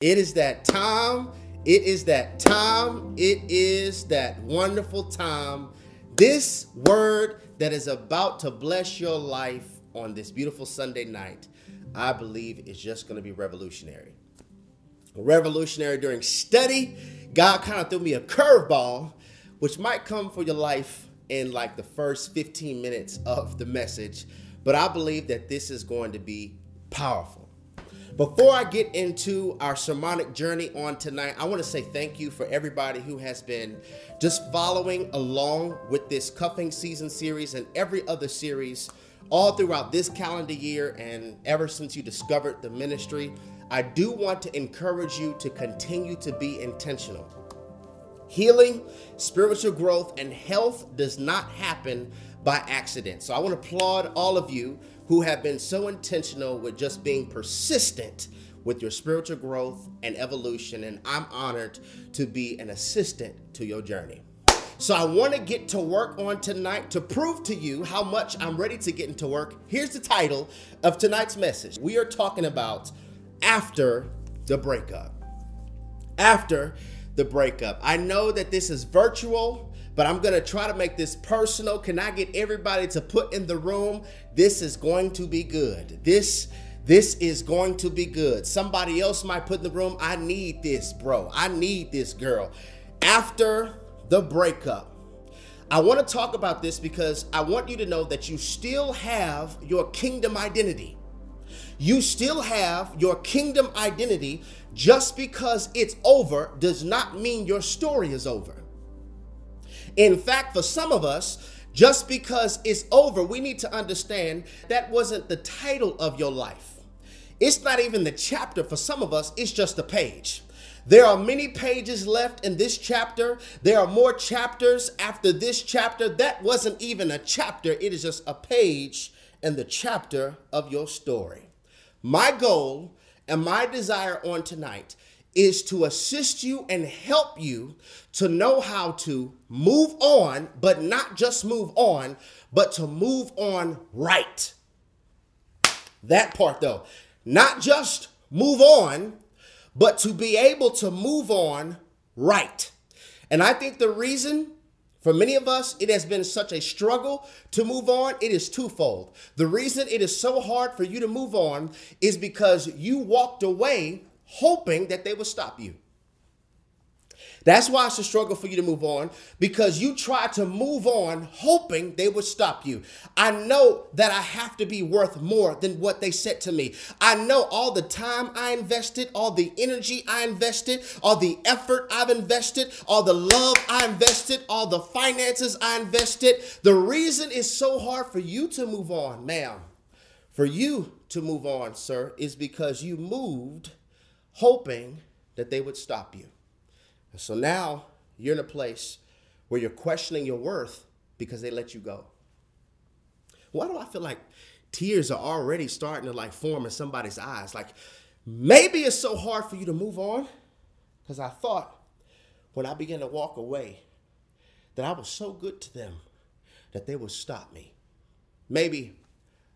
It is that time. It is that time. It is that wonderful time. This word that is about to bless your life on this beautiful Sunday night, I believe is just going to be revolutionary. Revolutionary during study. God kind of threw me a curveball, which might come for your life in like the first 15 minutes of the message. But I believe that this is going to be powerful. Before I get into our sermonic journey on tonight, I want to say thank you for everybody who has been just following along with this cuffing season series and every other series all throughout this calendar year and ever since you discovered the ministry. I do want to encourage you to continue to be intentional. Healing, spiritual growth, and health does not happen by accident. So I want to applaud all of you who have been so intentional with just being persistent with your spiritual growth and evolution. And I'm honored to be an assistant to your journey. So I want to get to work on tonight to prove to you how much I'm ready to get into work. Here's the title of tonight's message. We are talking about after the breakup. After the breakup. I know that this is virtual but I'm gonna try to make this personal. Can I get everybody to put in the room? This is going to be good. This this is going to be good. Somebody else might put in the room, I need this, bro. I need this girl. After the breakup, I want to talk about this because I want you to know that you still have your kingdom identity. You still have your kingdom identity. Just because it's over does not mean your story is over. In fact, for some of us, just because it's over, we need to understand that wasn't the title of your life. It's not even the chapter. For some of us, it's just a page. There are many pages left in this chapter. There are more chapters after this chapter. That wasn't even a chapter, it is just a page in the chapter of your story. My goal and my desire on tonight is to assist you and help you to know how to move on, but not just move on, but to move on right. That part though, not just move on, but to be able to move on right. And I think the reason for many of us, it has been such a struggle to move on. It is twofold. The reason it is so hard for you to move on is because you walked away hoping that they would stop you. That's why it's a struggle for you to move on because you try to move on hoping they would stop you. I know that I have to be worth more than what they said to me. I know all the time I invested, all the energy I invested, all the effort I've invested, all the love I invested, all the finances I invested. The reason it's so hard for you to move on, ma'am, for you to move on, sir, is because you moved hoping that they would stop you. And so now you're in a place where you're questioning your worth because they let you go. Why do I feel like tears are already starting to like form in somebody's eyes? Like maybe it's so hard for you to move on because I thought when I began to walk away that I was so good to them that they would stop me. Maybe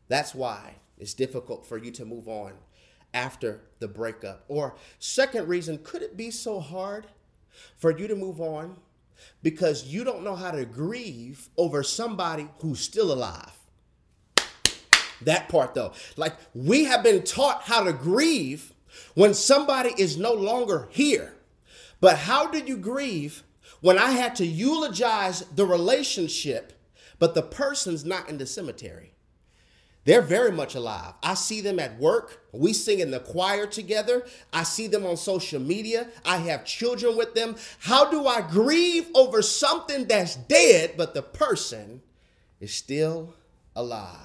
that's why it's difficult for you to move on after the breakup? Or, second reason, could it be so hard for you to move on because you don't know how to grieve over somebody who's still alive? That part, though. Like, we have been taught how to grieve when somebody is no longer here. But how do you grieve when I had to eulogize the relationship, but the person's not in the cemetery? They're very much alive. I see them at work. We sing in the choir together. I see them on social media. I have children with them. How do I grieve over something that's dead, but the person is still alive?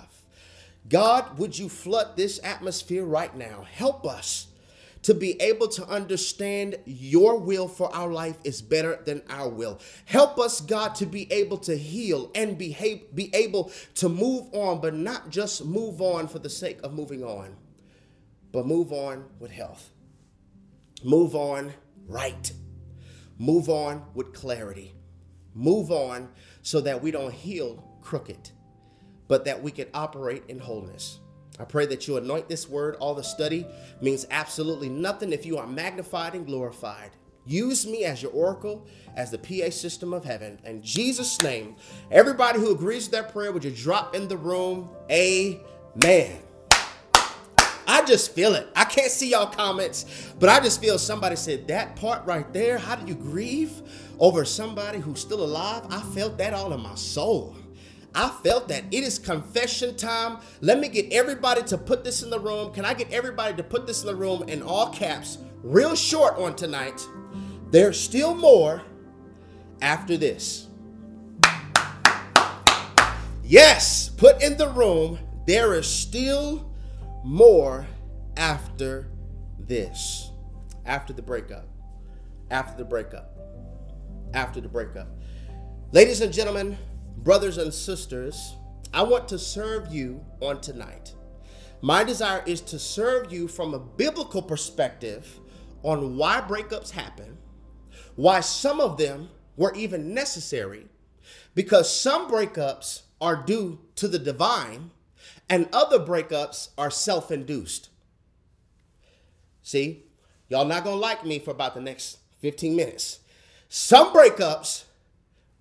God, would you flood this atmosphere right now? Help us to be able to understand your will for our life is better than our will. Help us, God, to be able to heal and behave, be able to move on, but not just move on for the sake of moving on, but move on with health. Move on right. Move on with clarity. Move on so that we don't heal crooked, but that we can operate in wholeness. I pray that you anoint this word. All the study means absolutely nothing if you are magnified and glorified. Use me as your oracle, as the PA system of heaven. In Jesus' name, everybody who agrees with that prayer, would you drop in the room? Amen. I just feel it. I can't see y'all comments, but I just feel somebody said that part right there. How do you grieve over somebody who's still alive? I felt that all in my soul. I felt that. It is confession time. Let me get everybody to put this in the room. Can I get everybody to put this in the room in all caps, real short on tonight? There's still more after this. Yes, put in the room. There is still more after this. After the breakup. After the breakup. After the breakup. Ladies and gentlemen, brothers and sisters, I want to serve you on tonight. My desire is to serve you from a biblical perspective on why breakups happen, why some of them were even necessary, because some breakups are due to the divine and other breakups are self induced. See, y'all not gonna like me for about the next 15 minutes. Some breakups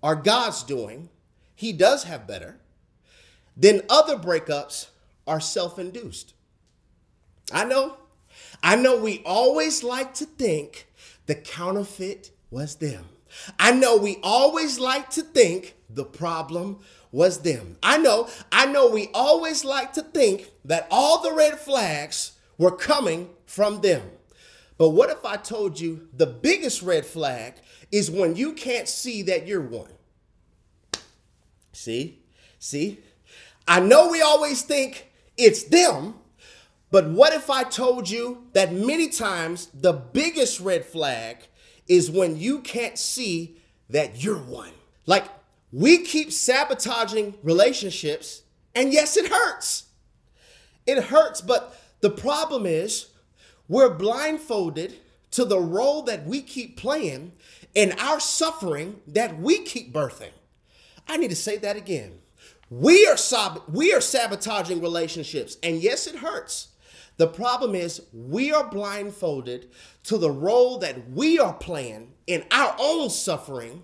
are God's doing, He does have better. Then other breakups are self induced. I know, I know we always like to think the counterfeit was them. I know we always like to think the problem was them. I know, I know we always like to think that all the red flags were coming from them. But what if I told you the biggest red flag is when you can't see that you're one? See? See? I know we always think it's them, but what if I told you that many times the biggest red flag is when you can't see that you're one? Like we keep sabotaging relationships, and yes, it hurts. It hurts, but the problem is we're blindfolded to the role that we keep playing in our suffering that we keep birthing. I need to say that again. We are we are sabotaging relationships, and yes, it hurts. The problem is we are blindfolded to the role that we are playing in our own suffering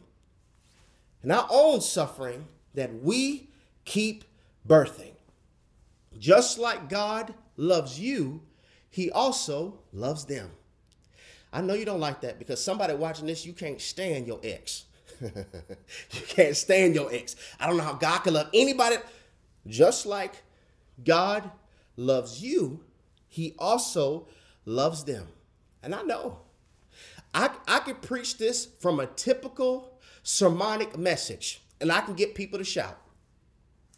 and our own suffering that we keep birthing. Just like God loves you, He also loves them. I know you don't like that because somebody watching this, you can't stand your ex. you can't stand your ex. I don't know how God can love anybody. Just like God loves you, He also loves them. And I know. I, I could preach this from a typical sermonic message and I can get people to shout.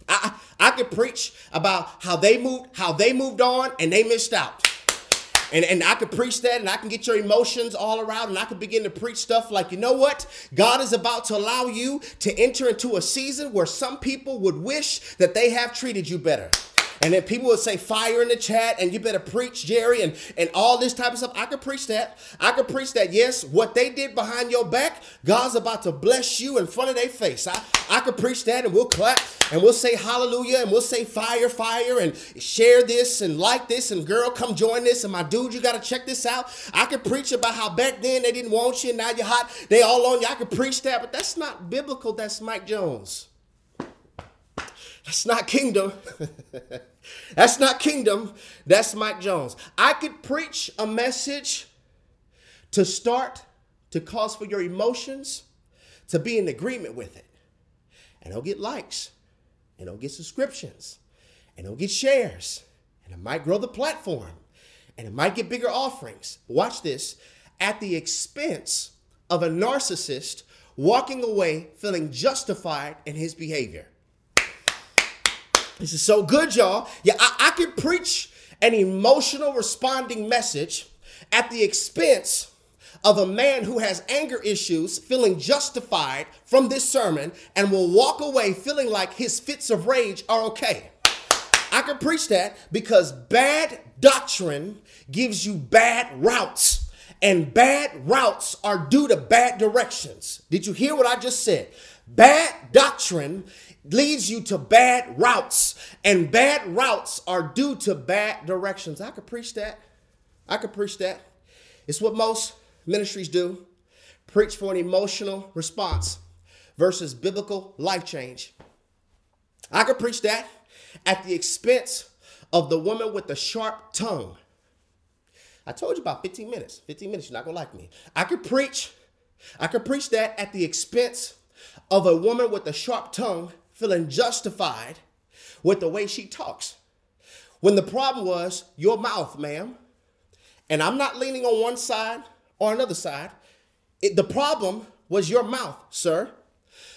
I, I could preach about how they moved, how they moved on and they missed out. And, and I could preach that and I can get your emotions all around and I could begin to preach stuff like, you know what? God is about to allow you to enter into a season where some people would wish that they have treated you better. And then people would say fire in the chat and you better preach, Jerry, and, and all this type of stuff. I could preach that. I could preach that, yes, what they did behind your back, God's about to bless you in front of their face. I, I could preach that and we'll clap and we'll say hallelujah and we'll say fire, fire, and share this and like this. And girl, come join this. And my dude, you got to check this out. I could preach about how back then they didn't want you and now you're hot. They all on you. I could preach that, but that's not biblical. That's Mike Jones. That's not kingdom. That's not kingdom. That's Mike Jones. I could preach a message to start to cause for your emotions to be in agreement with it. And it'll get likes, and it'll get subscriptions, and it'll get shares, and it might grow the platform, and it might get bigger offerings. Watch this at the expense of a narcissist walking away feeling justified in his behavior. This is so good, y'all. Yeah, I, I could preach an emotional responding message at the expense of a man who has anger issues feeling justified from this sermon and will walk away feeling like his fits of rage are okay. I can preach that because bad doctrine gives you bad routes, and bad routes are due to bad directions. Did you hear what I just said? Bad doctrine leads you to bad routes, and bad routes are due to bad directions. I could preach that. I could preach that. It's what most ministries do preach for an emotional response versus biblical life change. I could preach that at the expense of the woman with the sharp tongue. I told you about 15 minutes. 15 minutes, you're not gonna like me. I could preach, I could preach that at the expense of a woman with a sharp tongue feeling justified with the way she talks. When the problem was your mouth, ma'am. And I'm not leaning on one side or another side. It, the problem was your mouth, sir.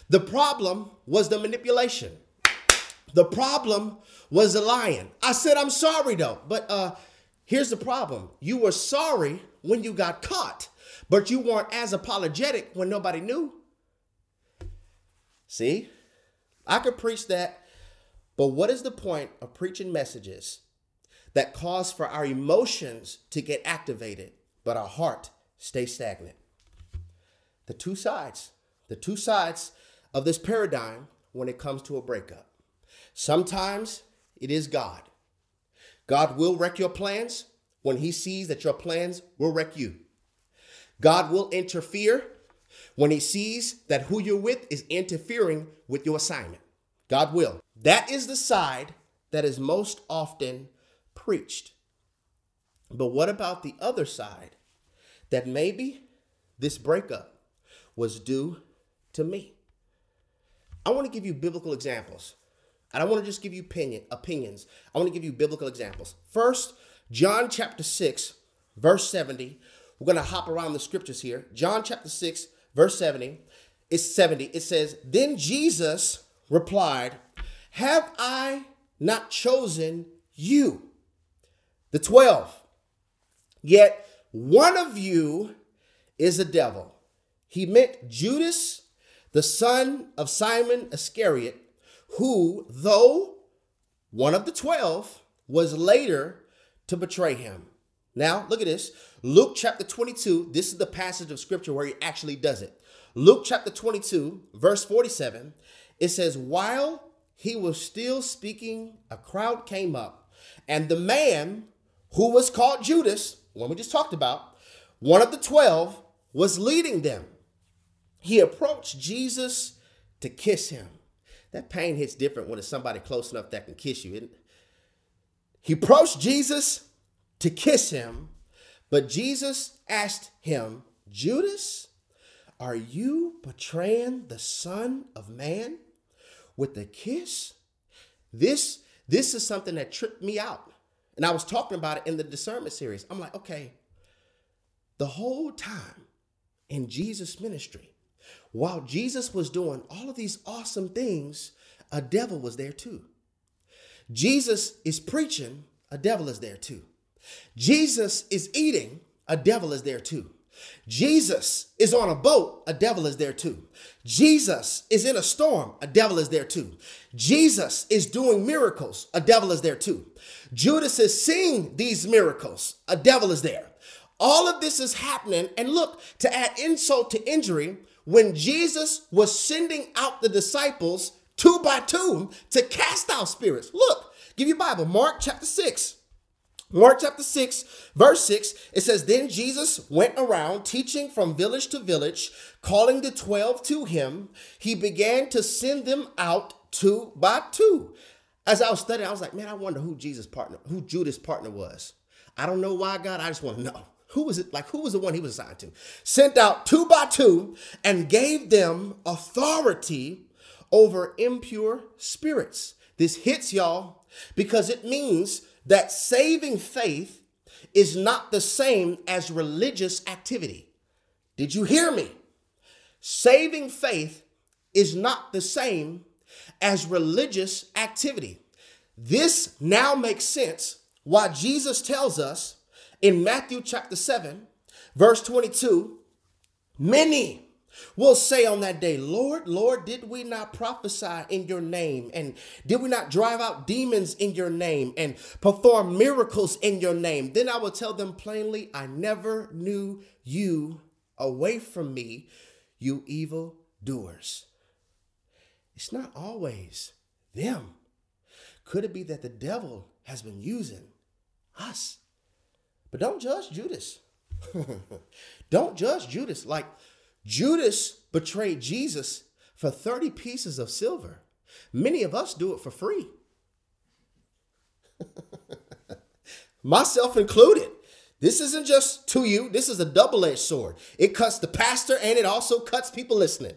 The problem was the manipulation. The problem was the lying. I said, I'm sorry though. But uh, here's the problem you were sorry when you got caught, but you weren't as apologetic when nobody knew. See, I could preach that, but what is the point of preaching messages that cause for our emotions to get activated, but our heart stay stagnant? The two sides, the two sides of this paradigm when it comes to a breakup. Sometimes it is God. God will wreck your plans when he sees that your plans will wreck you. God will interfere when he sees that who you're with is interfering with your assignment. God will. That is the side that is most often preached. But what about the other side that maybe this breakup was due to me? I want to give you biblical examples. I don't want to just give you opinion, opinions. I want to give you biblical examples. First, John chapter 6, verse 70. We're going to hop around the scriptures here. John chapter 6, verse 70. It's 70. It says, Then Jesus replied, Have I not chosen you, the 12? Yet one of you is a devil. He meant Judas, the son of Simon Iscariot who, though one of the 12, was later to betray him. Now, look at this. Luke chapter 22, this is the passage of scripture where he actually does it. Luke chapter 22, verse 47, it says, While he was still speaking, a crowd came up, and the man who was called Judas, one we just talked about, one of the 12, was leading them. He approached Jesus to kiss him that pain hits different when it's somebody close enough that can kiss you. He approached Jesus to kiss him, but Jesus asked him, Judas, are you betraying the Son of Man with a kiss? This, this is something that tripped me out. And I was talking about it in the discernment series. I'm like, okay, the whole time in Jesus' ministry, while Jesus was doing all of these awesome things, a devil was there too. Jesus is preaching, a devil is there too. Jesus is eating, a devil is there too. Jesus is on a boat, a devil is there too. Jesus is in a storm, a devil is there too. Jesus is doing miracles, a devil is there too. Judas is seeing these miracles, a devil is there. All of this is happening, and look, to add insult to injury, when Jesus was sending out the disciples two by two to cast out spirits. Look, give your Bible, Mark chapter 6. Mark chapter 6, verse 6, it says, Then Jesus went around teaching from village to village, calling the 12 to him. He began to send them out two by two. As I was studying, I was like, man, I wonder who Jesus' partner, who Judas' partner was. I don't know why, God, I just want to know. Who was it? Like, who was the one he was assigned to? Sent out two by two and gave them authority over impure spirits. This hits y'all because it means that saving faith is not the same as religious activity. Did you hear me? Saving faith is not the same as religious activity. This now makes sense why Jesus tells us in Matthew chapter 7, verse 22, many will say on that day, Lord, Lord, did we not prophesy in your name? And did we not drive out demons in your name and perform miracles in your name? Then I will tell them plainly, I never knew you away from me, you evil doers. it's not always them. Could it be that the devil has been using us? But don't judge Judas. don't judge Judas. Like Judas betrayed Jesus for 30 pieces of silver. Many of us do it for free. Myself included. This isn't just to you, this is a double edged sword. It cuts the pastor and it also cuts people listening.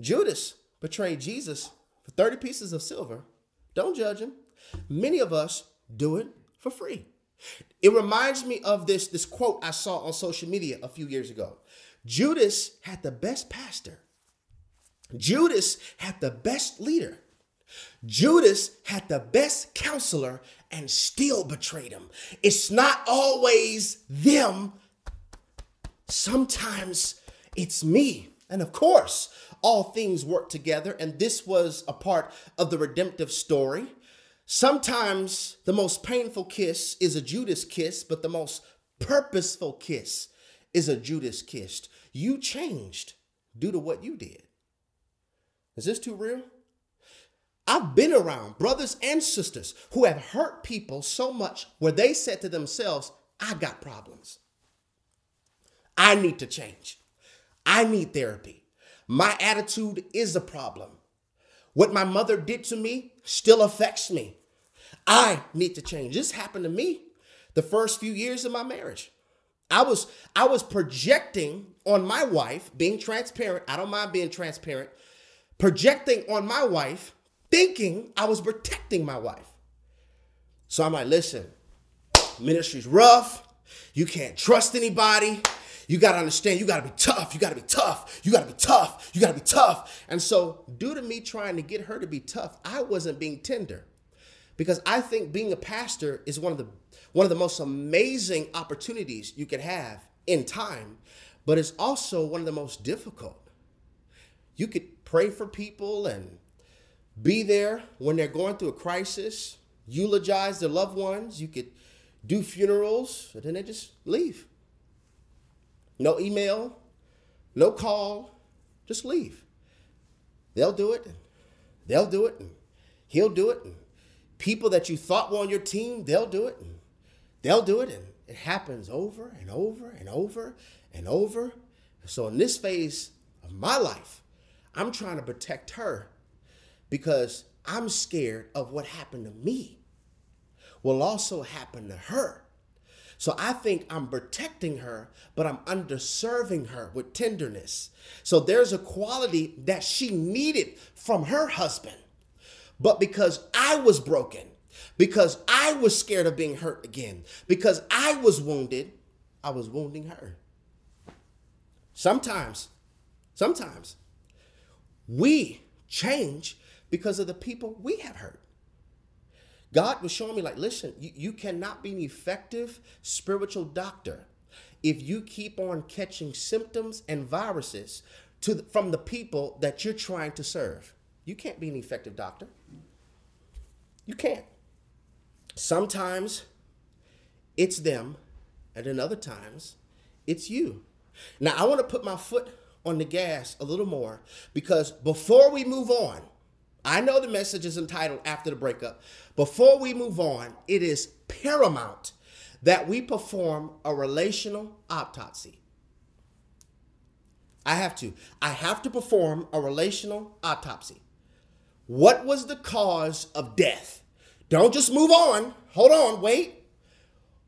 Judas betrayed Jesus for 30 pieces of silver. Don't judge him. Many of us do it for free. It reminds me of this, this quote I saw on social media a few years ago. Judas had the best pastor. Judas had the best leader. Judas had the best counselor and still betrayed him. It's not always them. Sometimes it's me. And of course, all things work together, and this was a part of the redemptive story. Sometimes the most painful kiss is a Judas kiss, but the most purposeful kiss is a Judas kiss. You changed due to what you did. Is this too real? I've been around brothers and sisters who have hurt people so much where they said to themselves, I got problems. I need to change. I need therapy. My attitude is a problem. What my mother did to me still affects me. I need to change. This happened to me the first few years of my marriage. I was I was projecting on my wife, being transparent. I don't mind being transparent. Projecting on my wife thinking I was protecting my wife. So I'm like, listen, ministry's rough. You can't trust anybody. You got to understand, you got to be tough. You got to be tough. You got to be tough. You got to be tough. And so, due to me trying to get her to be tough, I wasn't being tender. Because I think being a pastor is one of the one of the most amazing opportunities you could have in time, but it's also one of the most difficult. You could pray for people and be there when they're going through a crisis, eulogize their loved ones. You could do funerals, and then they just leave. No email, no call, just leave. They'll do it. They'll do it. And he'll do it. People that you thought were on your team, they'll do it. They'll do it. And it happens over and over and over and over. So in this phase of my life, I'm trying to protect her because I'm scared of what happened to me will also happen to her. So I think I'm protecting her, but I'm underserving her with tenderness. So there's a quality that she needed from her husband. But because I was broken, because I was scared of being hurt again, because I was wounded, I was wounding her. Sometimes, sometimes we change because of the people we have hurt. God was showing me, like, listen, you, you cannot be an effective spiritual doctor if you keep on catching symptoms and viruses to the, from the people that you're trying to serve. You can't be an effective doctor. You can't. Sometimes it's them, and then other times it's you. Now, I want to put my foot on the gas a little more because before we move on, I know the message is entitled After the Breakup. Before we move on, it is paramount that we perform a relational autopsy. I have to. I have to perform a relational autopsy. What was the cause of death? Don't just move on. Hold on, wait.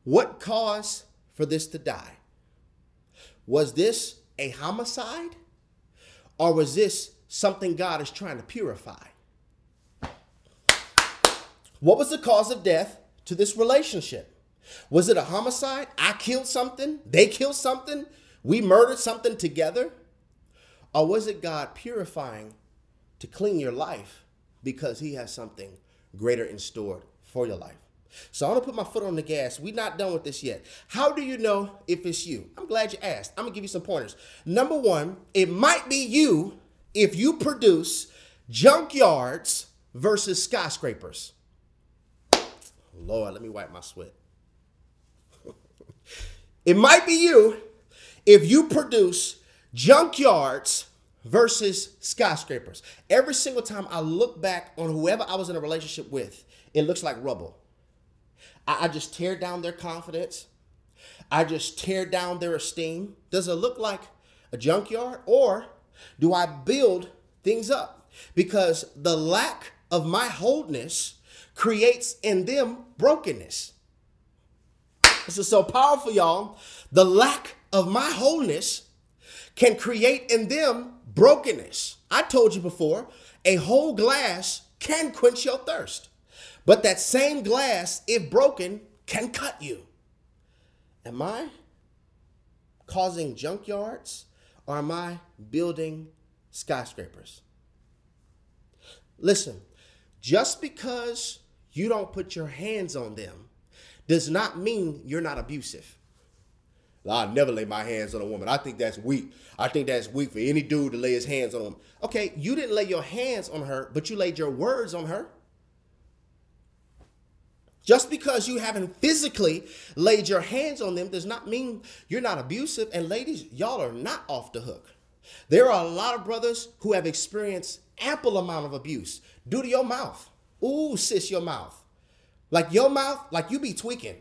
What caused for this to die? Was this a homicide? Or was this something God is trying to purify? What was the cause of death to this relationship? Was it a homicide? I killed something, they killed something, we murdered something together? Or was it God purifying to clean your life because He has something greater in store for your life? So I'm gonna put my foot on the gas. We're not done with this yet. How do you know if it's you? I'm glad you asked. I'm gonna give you some pointers. Number one, it might be you if you produce junkyards versus skyscrapers. Lord, let me wipe my sweat. it might be you if you produce junkyards versus skyscrapers. Every single time I look back on whoever I was in a relationship with, it looks like rubble. I, I just tear down their confidence. I just tear down their esteem. Does it look like a junkyard or do I build things up? Because the lack of my wholeness creates in them brokenness. This is so powerful, y'all. The lack of my wholeness can create in them brokenness. I told you before, a whole glass can quench your thirst. But that same glass, if broken, can cut you. Am I causing junkyards or am I building skyscrapers? Listen, just because you don't put your hands on them does not mean you're not abusive. I never lay my hands on a woman. I think that's weak. I think that's weak for any dude to lay his hands on woman. Okay, you didn't lay your hands on her, but you laid your words on her. Just because you haven't physically laid your hands on them does not mean you're not abusive. And ladies, y'all are not off the hook. There are a lot of brothers who have experienced ample amount of abuse due to your mouth. Ooh, sis, your mouth. Like your mouth, like you be tweaking.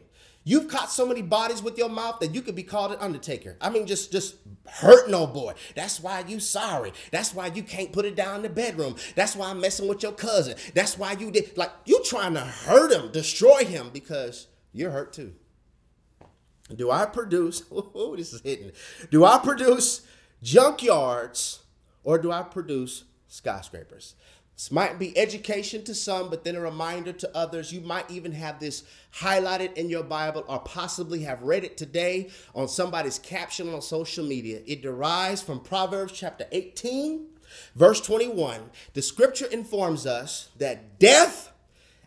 You've caught so many bodies with your mouth that you could be called an undertaker. I mean, just just hurt no boy. That's why you sorry. That's why you can't put it down in the bedroom. That's why I'm messing with your cousin. That's why you did like you trying to hurt him, destroy him because you're hurt too. Do I produce? Oh, this is hitting. Do I produce junkyards or do I produce skyscrapers? This might be education to some, but then a reminder to others. You might even have this highlighted in your Bible or possibly have read it today on somebody's caption on social media. It derives from Proverbs chapter 18, verse 21. The scripture informs us that death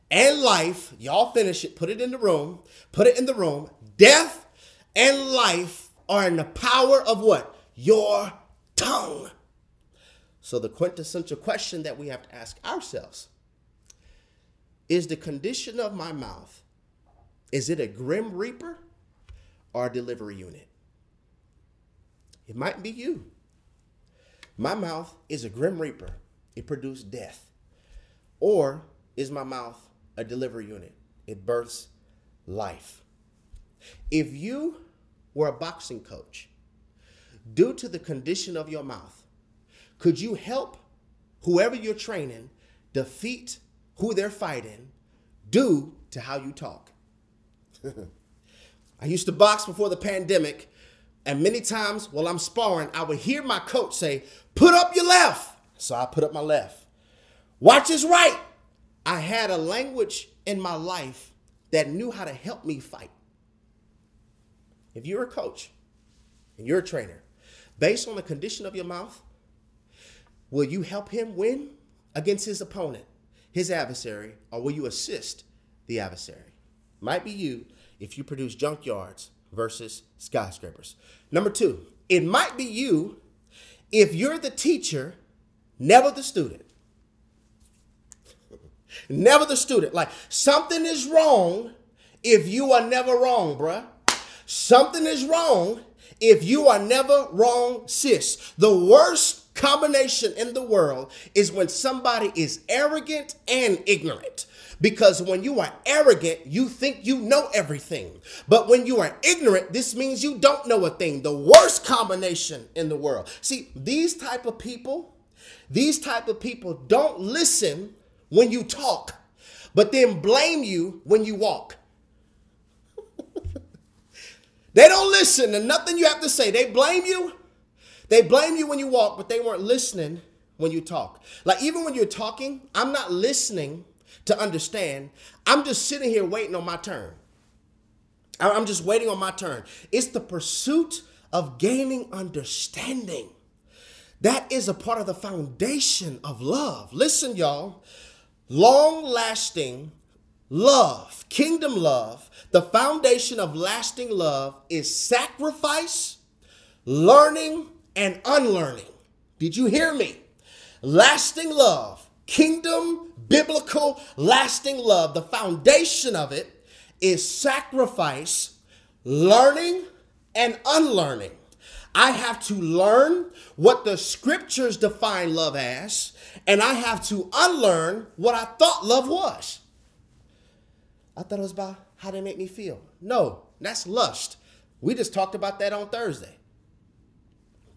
and life, y'all finish it, put it in the room, put it in the room. Death and life are in the power of what? Your tongue. So, the quintessential question that we have to ask ourselves is the condition of my mouth, is it a grim reaper or a delivery unit? It might be you. My mouth is a grim reaper, it produced death. Or is my mouth a delivery unit? It births life. If you were a boxing coach, due to the condition of your mouth, could you help whoever you're training defeat who they're fighting due to how you talk? I used to box before the pandemic, and many times while I'm sparring, I would hear my coach say, Put up your left. So I put up my left. Watch his right. I had a language in my life that knew how to help me fight. If you're a coach and you're a trainer, based on the condition of your mouth, Will you help him win against his opponent, his adversary, or will you assist the adversary? Might be you if you produce junkyards versus skyscrapers. Number two, it might be you if you're the teacher, never the student. never the student. Like something is wrong if you are never wrong, bruh. Something is wrong if you are never wrong, sis. The worst combination in the world is when somebody is arrogant and ignorant. Because when you are arrogant, you think you know everything. But when you are ignorant, this means you don't know a thing. The worst combination in the world. See, these type of people, these type of people don't listen when you talk, but then blame you when you walk. they don't listen to nothing you have to say. They blame you they blame you when you walk, but they weren't listening when you talk. Like even when you're talking, I'm not listening to understand. I'm just sitting here waiting on my turn. I'm just waiting on my turn. It's the pursuit of gaining understanding. That is a part of the foundation of love. Listen, y'all. Long lasting love, kingdom love, the foundation of lasting love is sacrifice, learning, and unlearning. Did you hear me? Lasting love, kingdom, biblical, lasting love. The foundation of it is sacrifice, learning, and unlearning. I have to learn what the scriptures define love as, and I have to unlearn what I thought love was. I thought it was about how they make me feel. No, that's lust. We just talked about that on Thursday.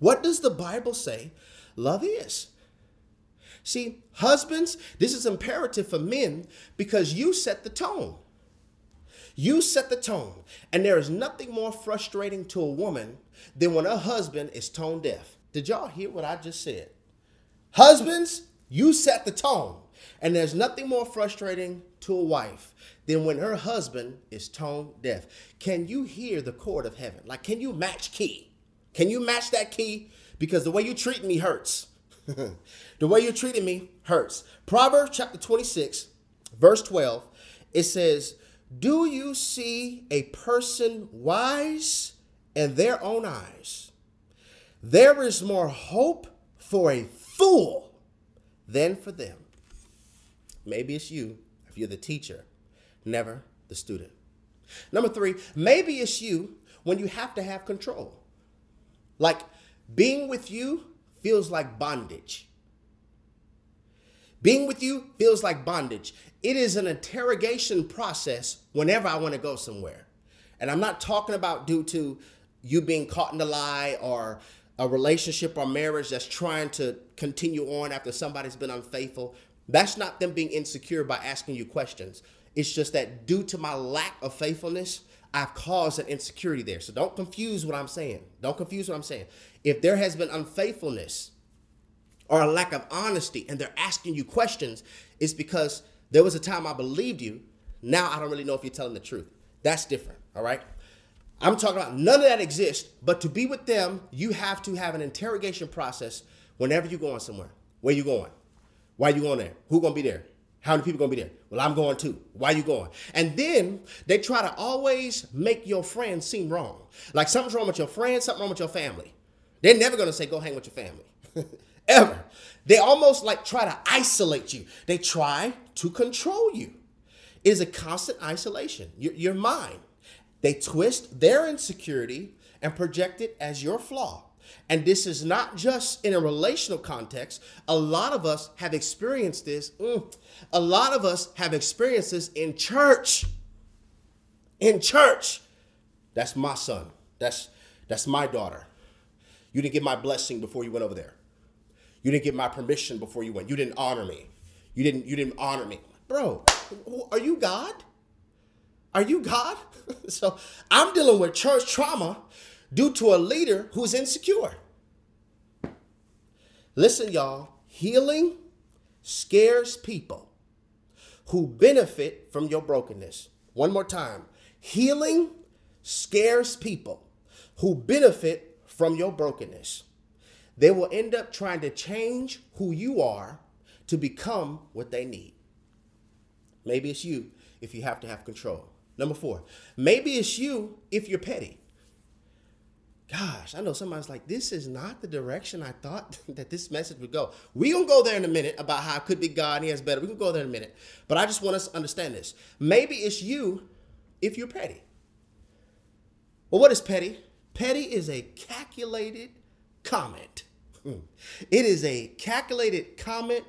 What does the Bible say love is? See, husbands, this is imperative for men because you set the tone. You set the tone. And there is nothing more frustrating to a woman than when her husband is tone deaf. Did y'all hear what I just said? Husbands, you set the tone. And there's nothing more frustrating to a wife than when her husband is tone deaf. Can you hear the chord of heaven? Like, can you match key? Can you match that key? Because the way you treat me hurts. the way you're treating me hurts. Proverbs chapter 26, verse 12, it says, Do you see a person wise in their own eyes? There is more hope for a fool than for them. Maybe it's you if you're the teacher, never the student. Number three, maybe it's you when you have to have control. Like being with you feels like bondage. Being with you feels like bondage. It is an interrogation process whenever I want to go somewhere. And I'm not talking about due to you being caught in a lie or a relationship or marriage that's trying to continue on after somebody's been unfaithful. That's not them being insecure by asking you questions. It's just that due to my lack of faithfulness, I've caused an insecurity there. So don't confuse what I'm saying. Don't confuse what I'm saying. If there has been unfaithfulness or a lack of honesty and they're asking you questions, it's because there was a time I believed you. Now I don't really know if you're telling the truth. That's different. All right. I'm talking about none of that exists, but to be with them, you have to have an interrogation process whenever you're going somewhere. Where you going? Why you going there? Who gonna be there? How many people gonna be there? Well, I'm going too. Why you going? And then they try to always make your friends seem wrong. Like something's wrong with your friends, something wrong with your family. They're never gonna say, go hang with your family. Ever. They almost like try to isolate you. They try to control you. It is a constant isolation. Your, your mind. They twist their insecurity and project it as your flaw. And this is not just in a relational context. A lot of us have experienced this. Mm, a lot of us have experienced this in church. In church. That's my son. That's that's my daughter. You didn't get my blessing before you went over there. You didn't get my permission before you went. You didn't honor me. You didn't you didn't honor me. Bro, are you God? Are you God? so I'm dealing with church trauma due to a leader who's insecure. Listen, y'all, healing scares people who benefit from your brokenness. One more time healing scares people who benefit from your brokenness. They will end up trying to change who you are to become what they need. Maybe it's you if you have to have control. Number four, maybe it's you if you're petty. Gosh, I know somebody's like, this is not the direction I thought that this message would go. We're going to go there in a minute about how it could be God and He has better. We're going to go there in a minute. But I just want us to understand this. Maybe it's you if you're petty. Well, what is petty? Petty is a calculated comment. Hmm. It is a calculated comment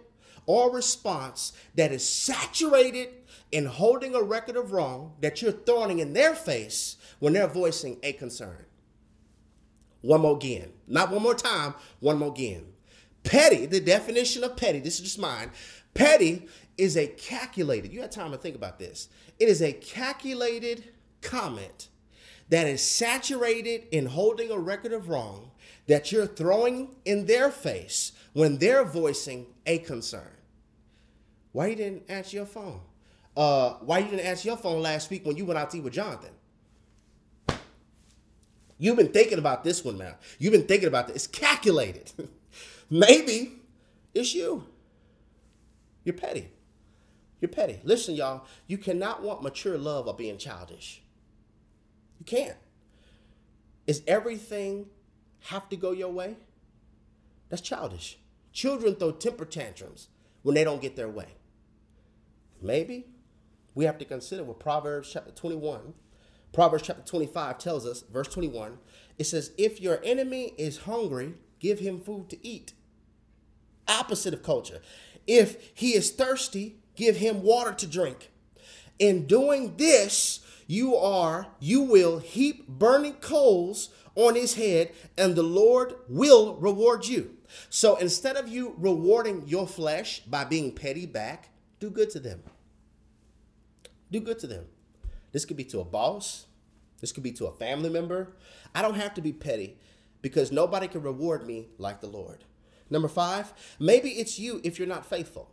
or response that is saturated in holding a record of wrong that you're throwing in their face when they're voicing a concern. One more again. Not one more time, one more again. Petty, the definition of petty, this is just mine. Petty is a calculated, you had time to think about this. It is a calculated comment that is saturated in holding a record of wrong that you're throwing in their face when they're voicing a concern. Why you didn't answer your phone? Uh, why you didn't answer your phone last week when you went out to eat with Jonathan? You've been thinking about this one now. You've been thinking about this. It's calculated. Maybe it's you. You're petty. You're petty. Listen, y'all, you cannot want mature love or being childish. You can't. Is everything have to go your way? That's childish. Children throw temper tantrums when they don't get their way. Maybe we have to consider what Proverbs chapter 21, Proverbs chapter 25 tells us, verse 21, it says, If your enemy is hungry, give him food to eat. Opposite of culture. If he is thirsty, give him water to drink. In doing this, you are, you will heap burning coals on his head, and the Lord will reward you. So instead of you rewarding your flesh by being petty back, do good to them. Do good to them. This could be to a boss. This could be to a family member. I don't have to be petty because nobody can reward me like the Lord. Number five, maybe it's you if you're not faithful.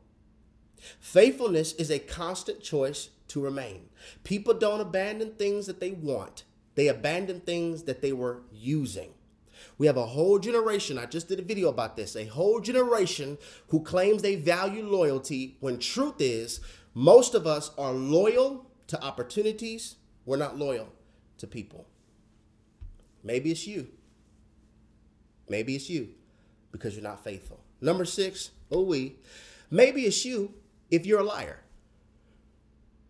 Faithfulness is a constant choice to remain. People don't abandon things that they want, they abandon things that they were using. We have a whole generation, I just did a video about this, a whole generation who claims they value loyalty when truth is most of us are loyal to opportunities, we're not loyal to people. Maybe it's you. Maybe it's you because you're not faithful. Number six, oh we, maybe it's you if you're a liar.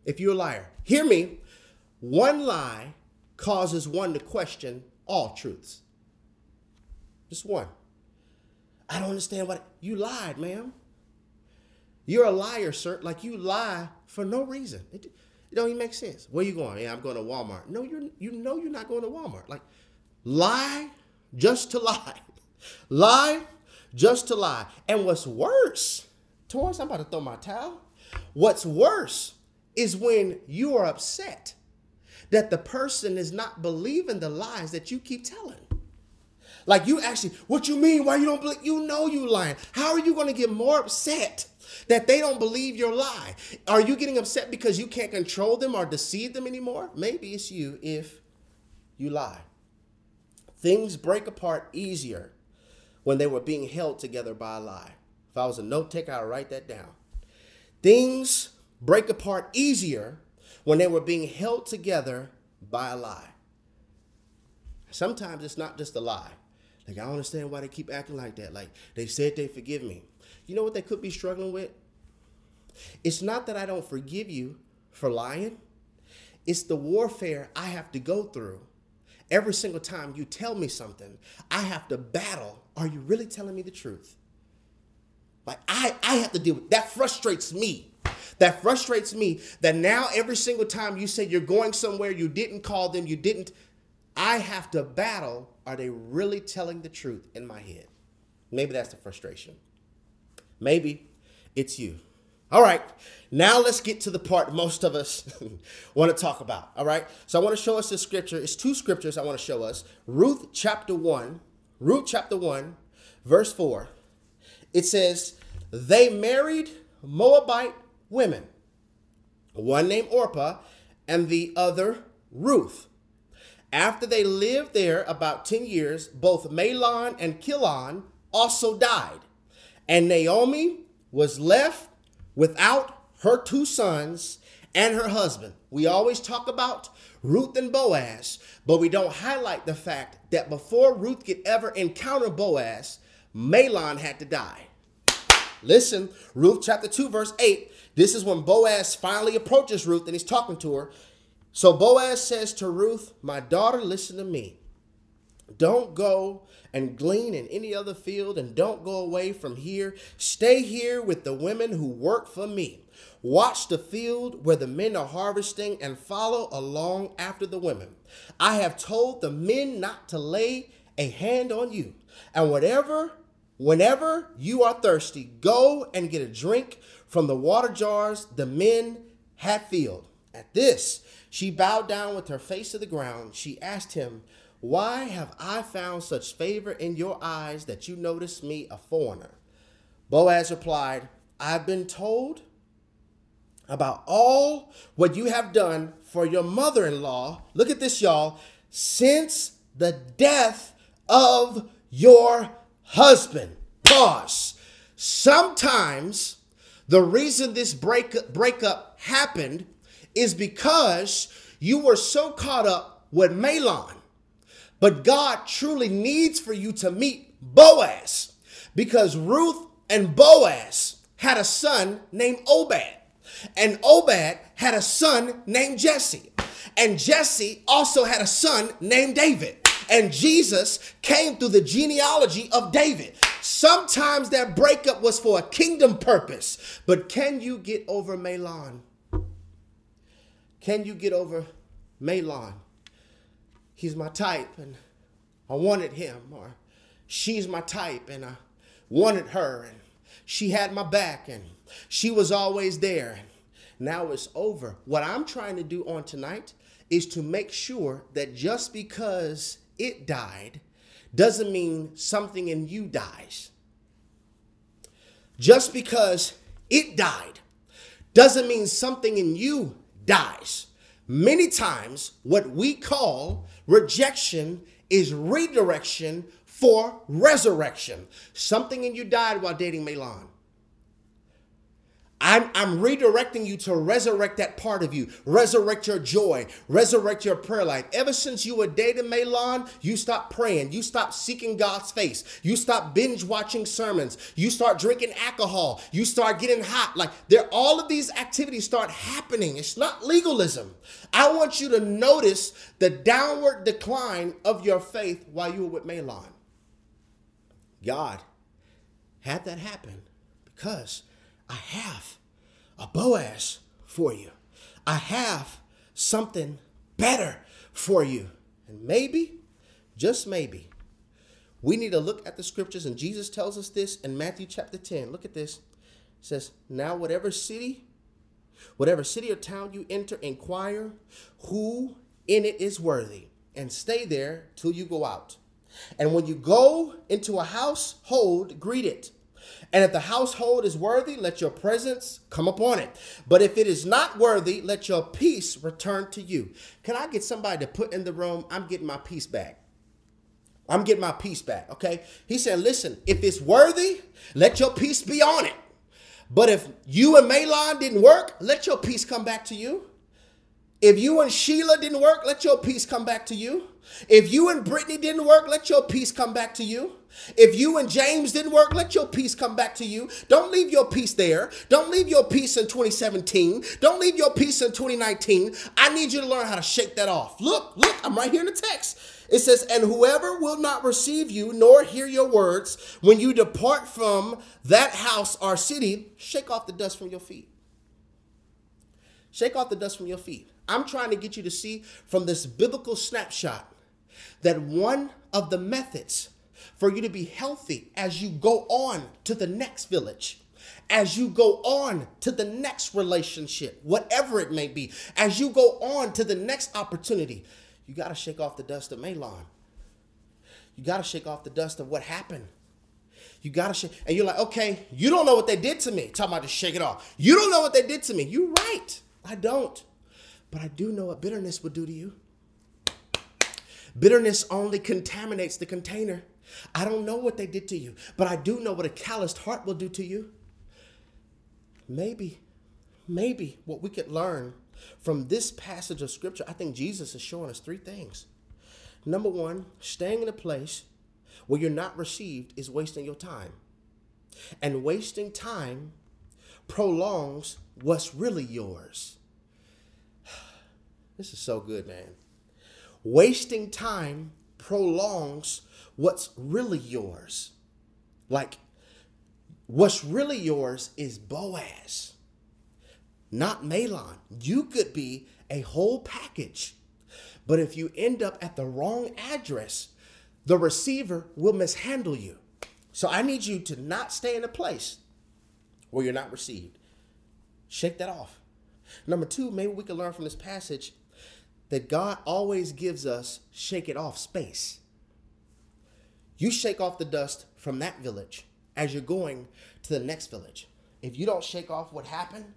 If you're a liar, hear me. One lie causes one to question all truths. Just one. I don't understand what you lied, ma'am. You're a liar, sir. Like you lie for no reason. It, it don't even make sense. Where you going? Yeah, I'm going to Walmart. No, you you know you're not going to Walmart. Like lie just to lie. lie just to lie. And what's worse, Taurus, I'm about to throw my towel. What's worse is when you are upset that the person is not believing the lies that you keep telling. Like you actually, what you mean? Why you don't believe? You know you lying. How are you going to get more upset that they don't believe your lie? Are you getting upset because you can't control them or deceive them anymore? Maybe it's you if you lie. Things break apart easier when they were being held together by a lie. If I was a note taker, I'd write that down. Things break apart easier when they were being held together by a lie. Sometimes it's not just a lie. Like, I don't understand why they keep acting like that. Like, they said they forgive me. You know what they could be struggling with? It's not that I don't forgive you for lying, it's the warfare I have to go through. Every single time you tell me something, I have to battle. Are you really telling me the truth? Like I, I have to deal with that frustrates me. That frustrates me that now every single time you say you're going somewhere, you didn't call them, you didn't. I have to battle. Are they really telling the truth in my head? Maybe that's the frustration. Maybe it's you. All right, now let's get to the part most of us want to talk about. All right, so I want to show us this scripture. It's two scriptures I want to show us. Ruth chapter 1, Ruth chapter 1, verse 4. It says, They married Moabite women, one named Orpah and the other Ruth. After they lived there about 10 years, both Mahlon and Kilion also died and Naomi was left without her two sons and her husband. We always talk about Ruth and Boaz, but we don't highlight the fact that before Ruth could ever encounter Boaz, Mahlon had to die. Listen, Ruth chapter 2, verse 8. This is when Boaz finally approaches Ruth and he's talking to her. So Boaz says to Ruth, My daughter, listen to me. Don't go and glean in any other field and don't go away from here. Stay here with the women who work for me. Watch the field where the men are harvesting and follow along after the women. I have told the men not to lay a hand on you. And whatever, whenever you are thirsty, go and get a drink from the water jars the men have filled. At this, she bowed down with her face to the ground. She asked him, why have I found such favor in your eyes that you notice me a foreigner? Boaz replied, I've been told about all what you have done for your mother in law. Look at this, y'all. Since the death of your husband. Pause. Sometimes the reason this break, breakup happened is because you were so caught up with Mahlon but God truly needs for you to meet Boaz because Ruth and Boaz had a son named Obed, and Obed had a son named Jesse. And Jesse also had a son named David. And Jesus came through the genealogy of David. Sometimes that breakup was for a kingdom purpose. But can you get over Mahlon? Can you get over Mahlon? He's my type and I wanted him, or she's my type and I wanted her, and she had my back and she was always there. Now it's over. What I'm trying to do on tonight is to make sure that just because it died doesn't mean something in you dies. Just because it died doesn't mean something in you dies. Many times, what we call rejection is redirection for resurrection. Something in you died while dating Mahlon. I'm, I'm redirecting you to resurrect that part of you, resurrect your joy, resurrect your prayer life. Ever since you were dating Mahlon, you stopped praying, you stopped seeking God's face, you stopped binge watching sermons, you start drinking alcohol, you start getting hot. Like there, all of these activities start happening. It's not legalism. I want you to notice the downward decline of your faith while you were with Mahlon. God had that happen because I have a Boaz for you. I have something better for you. And maybe, just maybe, we need to look at the scriptures, and Jesus tells us this in Matthew chapter 10. Look at this. It says, Now, whatever city, whatever city or town you enter, inquire who in it is worthy, and stay there till you go out. And when you go into a household, greet it. And if the household is worthy, let your presence come upon it. But if it is not worthy, let your peace return to you. Can I get somebody to put in the room? I'm getting my peace back. I'm getting my peace back. Okay. He said, listen, if it's worthy, let your peace be on it. But if you and Mahlon didn't work, let your peace come back to you. If you and Sheila didn't work, let your peace come back to you. If you and Brittany didn't work, let your peace come back to you. If you and James didn't work, let your peace come back to you. Don't leave your peace there. Don't leave your peace in 2017. Don't leave your peace in 2019. I need you to learn how to shake that off. Look, look, I'm right here in the text. It says, And whoever will not receive you nor hear your words when you depart from that house or city, shake off the dust from your feet. Shake off the dust from your feet. I'm trying to get you to see from this biblical snapshot that one of the methods for you to be healthy as you go on to the next village, as you go on to the next relationship, whatever it may be, as you go on to the next opportunity, you got to shake off the dust of Mahlon. You got to shake off the dust of what happened. You got to shake. And you're like, okay, you don't know what they did to me. Talking about to shake it off. You don't know what they did to me. You're right. I don't. But I do know what bitterness would do to you. Bitterness only contaminates the container. I don't know what they did to you, but I do know what a calloused heart will do to you. Maybe, maybe what we could learn from this passage of scripture, I think Jesus is showing us three things. Number one, staying in a place where you're not received is wasting your time. And wasting time prolongs what's really yours. This is so good, man. Wasting time prolongs what's really yours. Like, what's really yours is Boaz, not Mahlon. You could be a whole package. But if you end up at the wrong address, the receiver will mishandle you. So I need you to not stay in a place where you're not received. Shake that off. Number two, maybe we can learn from this passage that God always gives us shake it off space. You shake off the dust from that village as you're going to the next village. If you don't shake off what happened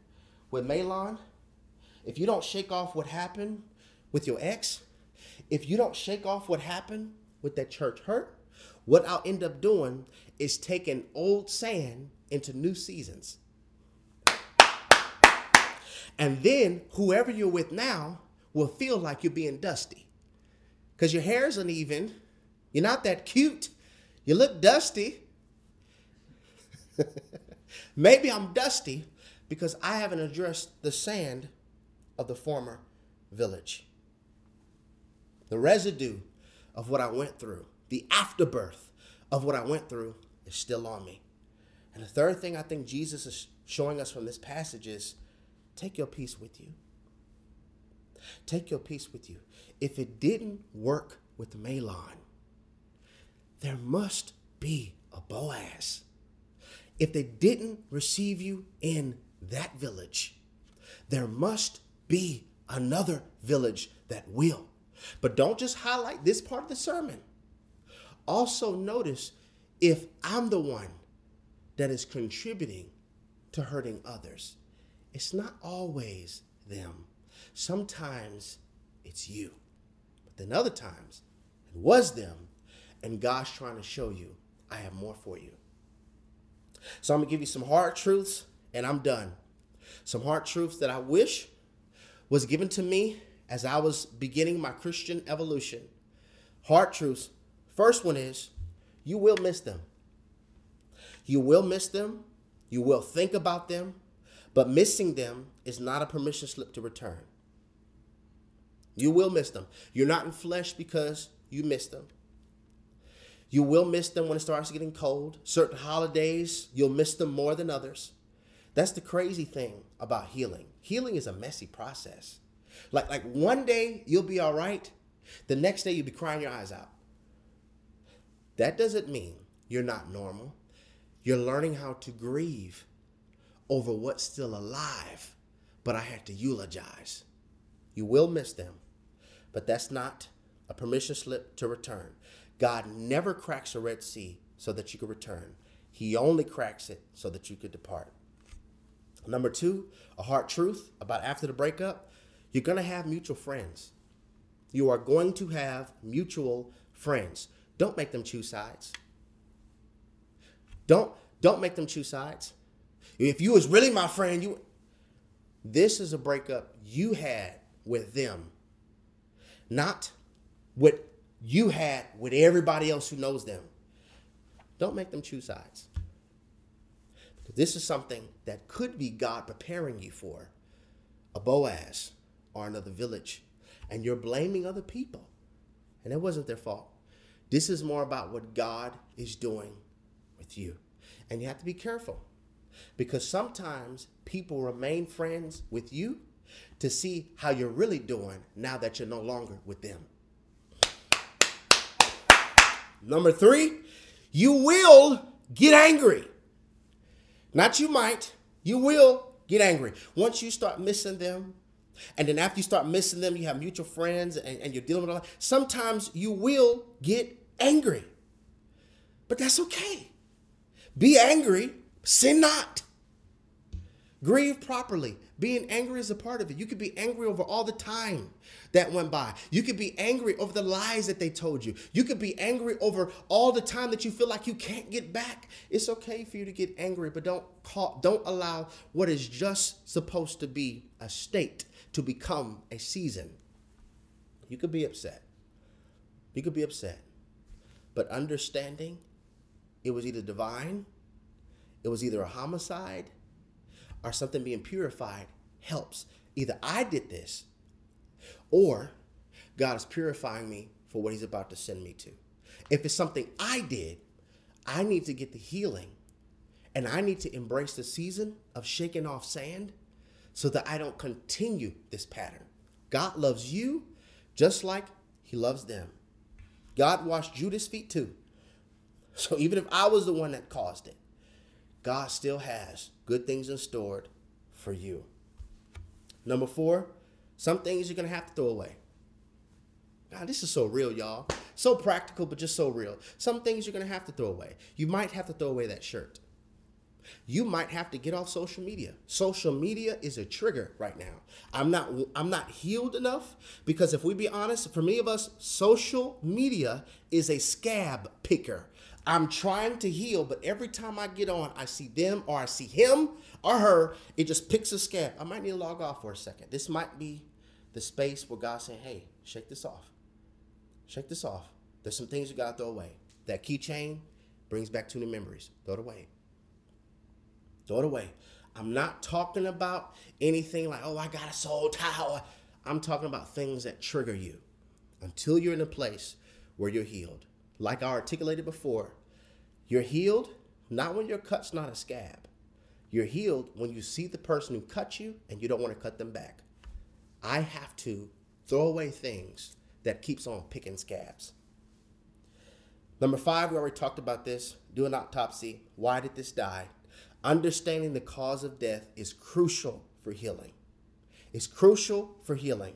with Mahlon, if you don't shake off what happened with your ex, if you don't shake off what happened with that church hurt, what I'll end up doing is taking old sand into new seasons. And then whoever you're with now will feel like you're being dusty. Because your hair is uneven, you're not that cute. You look dusty. Maybe I'm dusty because I haven't addressed the sand of the former village. The residue of what I went through, the afterbirth of what I went through is still on me. And the third thing I think Jesus is showing us from this passage is take your peace with you. Take your peace with you. If it didn't work with Mahlon, there must be a Boaz. If they didn't receive you in that village, there must be another village that will. But don't just highlight this part of the sermon. Also, notice if I'm the one that is contributing to hurting others, it's not always them. Sometimes it's you. But then other times it was them, and God's trying to show you, I have more for you. So I'm going to give you some hard truths, and I'm done. Some hard truths that I wish was given to me as I was beginning my Christian evolution. Hard truths. First one is you will miss them. You will miss them. You will think about them. But missing them is not a permission slip to return. You will miss them. You're not in flesh because you miss them. You will miss them when it starts getting cold. Certain holidays, you'll miss them more than others. That's the crazy thing about healing. Healing is a messy process. Like like one day you'll be all right, the next day you'll be crying your eyes out. That doesn't mean you're not normal. You're learning how to grieve over what's still alive, but I had to eulogize. You will miss them, but that's not a permission slip to return. God never cracks a Red Sea so that you could return. He only cracks it so that you could depart. Number two, a hard truth about after the breakup you're going to have mutual friends. You are going to have mutual friends. Don't make them choose sides. Don't don't make them choose sides. If you was really my friend, you this is a breakup you had with them. Not what you had with everybody else who knows them. Don't make them choose sides. Because this is something that could be God preparing you for. A Boaz or another village. And you're blaming other people. And it wasn't their fault. This is more about what God is doing with you. And you have to be careful because sometimes people remain friends with you to see how you're really doing now that you're no longer with them. Number three, you will get angry. Not you might, you will get angry. Once you start missing them, and then after you start missing them, you have mutual friends and, and you're dealing with all that. Sometimes you will get angry. But that's okay. Be angry, sin not. Grieve properly. Being angry is a part of it. You could be angry over all the time that went by. You could be angry over the lies that they told you. You could be angry over all the time that you feel like you can't get back. It's okay for you to get angry, but don't call, don't allow what is just supposed to be a state to become a season. You could be upset. You could be upset. But understanding it was either divine, it was either a homicide, or something being purified helps. Either I did this, or God is purifying me for what He's about to send me to. If it's something I did, I need to get the healing and I need to embrace the season of shaking off sand so that I don't continue this pattern. God loves you just like he loves them. God washed Judas' feet too. So even if I was the one that caused it, God still has good things in store for you. Number four, some things you're going to have to throw away. God, this is so real, y'all. So practical, but just so real. Some things you're going to have to throw away. You might have to throw away that shirt you might have to get off social media. Social media is a trigger right now. I'm not I'm not healed enough because if we be honest, for many of us, social media is a scab picker. I'm trying to heal, but every time I get on, I see them or I see him or her, it just picks a scab. I might need to log off for a second. This might be the space where God's saying, hey, shake this off. Shake this off. There's some things you gotta throw away. That keychain brings back too many memories. Throw it away. Throw it away. I'm not talking about anything like, oh, I got a soul tie. I'm talking about things that trigger you. until you're in a place where you're healed. Like I articulated before, you're healed not when your cut's not a scab. You're healed when you see the person who cut you and you don't want to cut them back. I have to throw away things that keeps on picking scabs. Number five, we already talked about this. Do an autopsy. Why did this die? Understanding the cause of death is crucial for healing. It's crucial for healing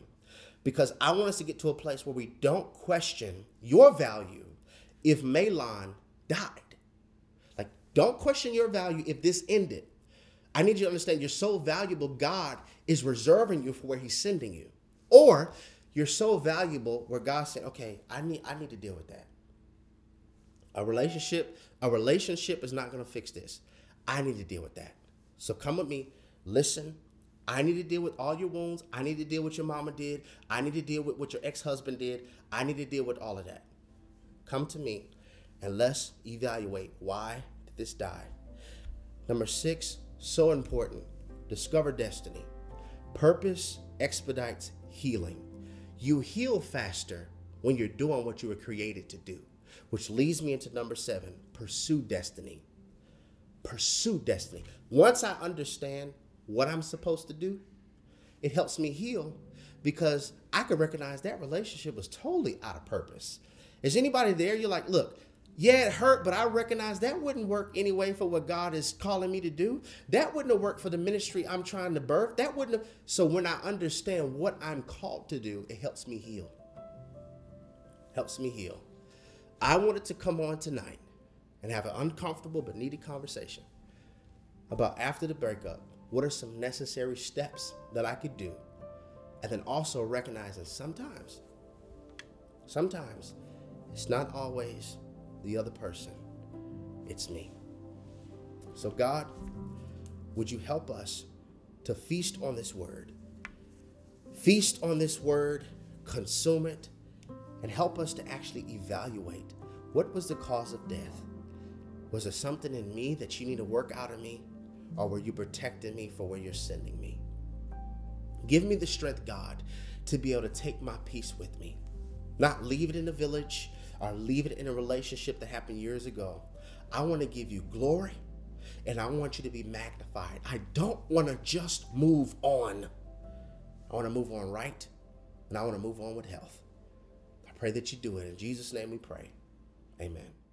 because I want us to get to a place where we don't question your value if Mahlon died. Don't question your value if this ended. I need you to understand you're so valuable, God is reserving you for where He's sending you. Or you're so valuable where God said, okay, I need I need to deal with that. A relationship, a relationship is not gonna fix this. I need to deal with that. So come with me, listen. I need to deal with all your wounds. I need to deal with your mama did. I need to deal with what your ex-husband did. I need to deal with all of that. Come to me and let's evaluate why this die. Number six, so important. Discover destiny. Purpose expedites healing. You heal faster when you're doing what you were created to do, which leads me into number seven pursue destiny. Pursue destiny. Once I understand what I'm supposed to do, it helps me heal because I could recognize that relationship was totally out of purpose. Is anybody there? You're like, look, yeah, it hurt, but I recognize that wouldn't work anyway for what God is calling me to do. That wouldn't have worked for the ministry I'm trying to birth. That wouldn't have. So when I understand what I'm called to do, it helps me heal. Helps me heal. I wanted to come on tonight and have an uncomfortable but needed conversation about after the breakup, what are some necessary steps that I could do? And then also recognizing sometimes, sometimes it's not always the other person, it's me. So, God, would you help us to feast on this word? Feast on this word, consume it, and help us to actually evaluate what was the cause of death? Was there something in me that you need to work out of me? Or were you protecting me for where you're sending me? Give me the strength, God, to be able to take my peace with me. Not leave it in the village or leave it in a relationship that happened years ago. I want to give you glory and I want you to be magnified. I don't want to just move on. I want to move on right and I want to move on with health. I pray that you do it. In Jesus' name we pray. Amen.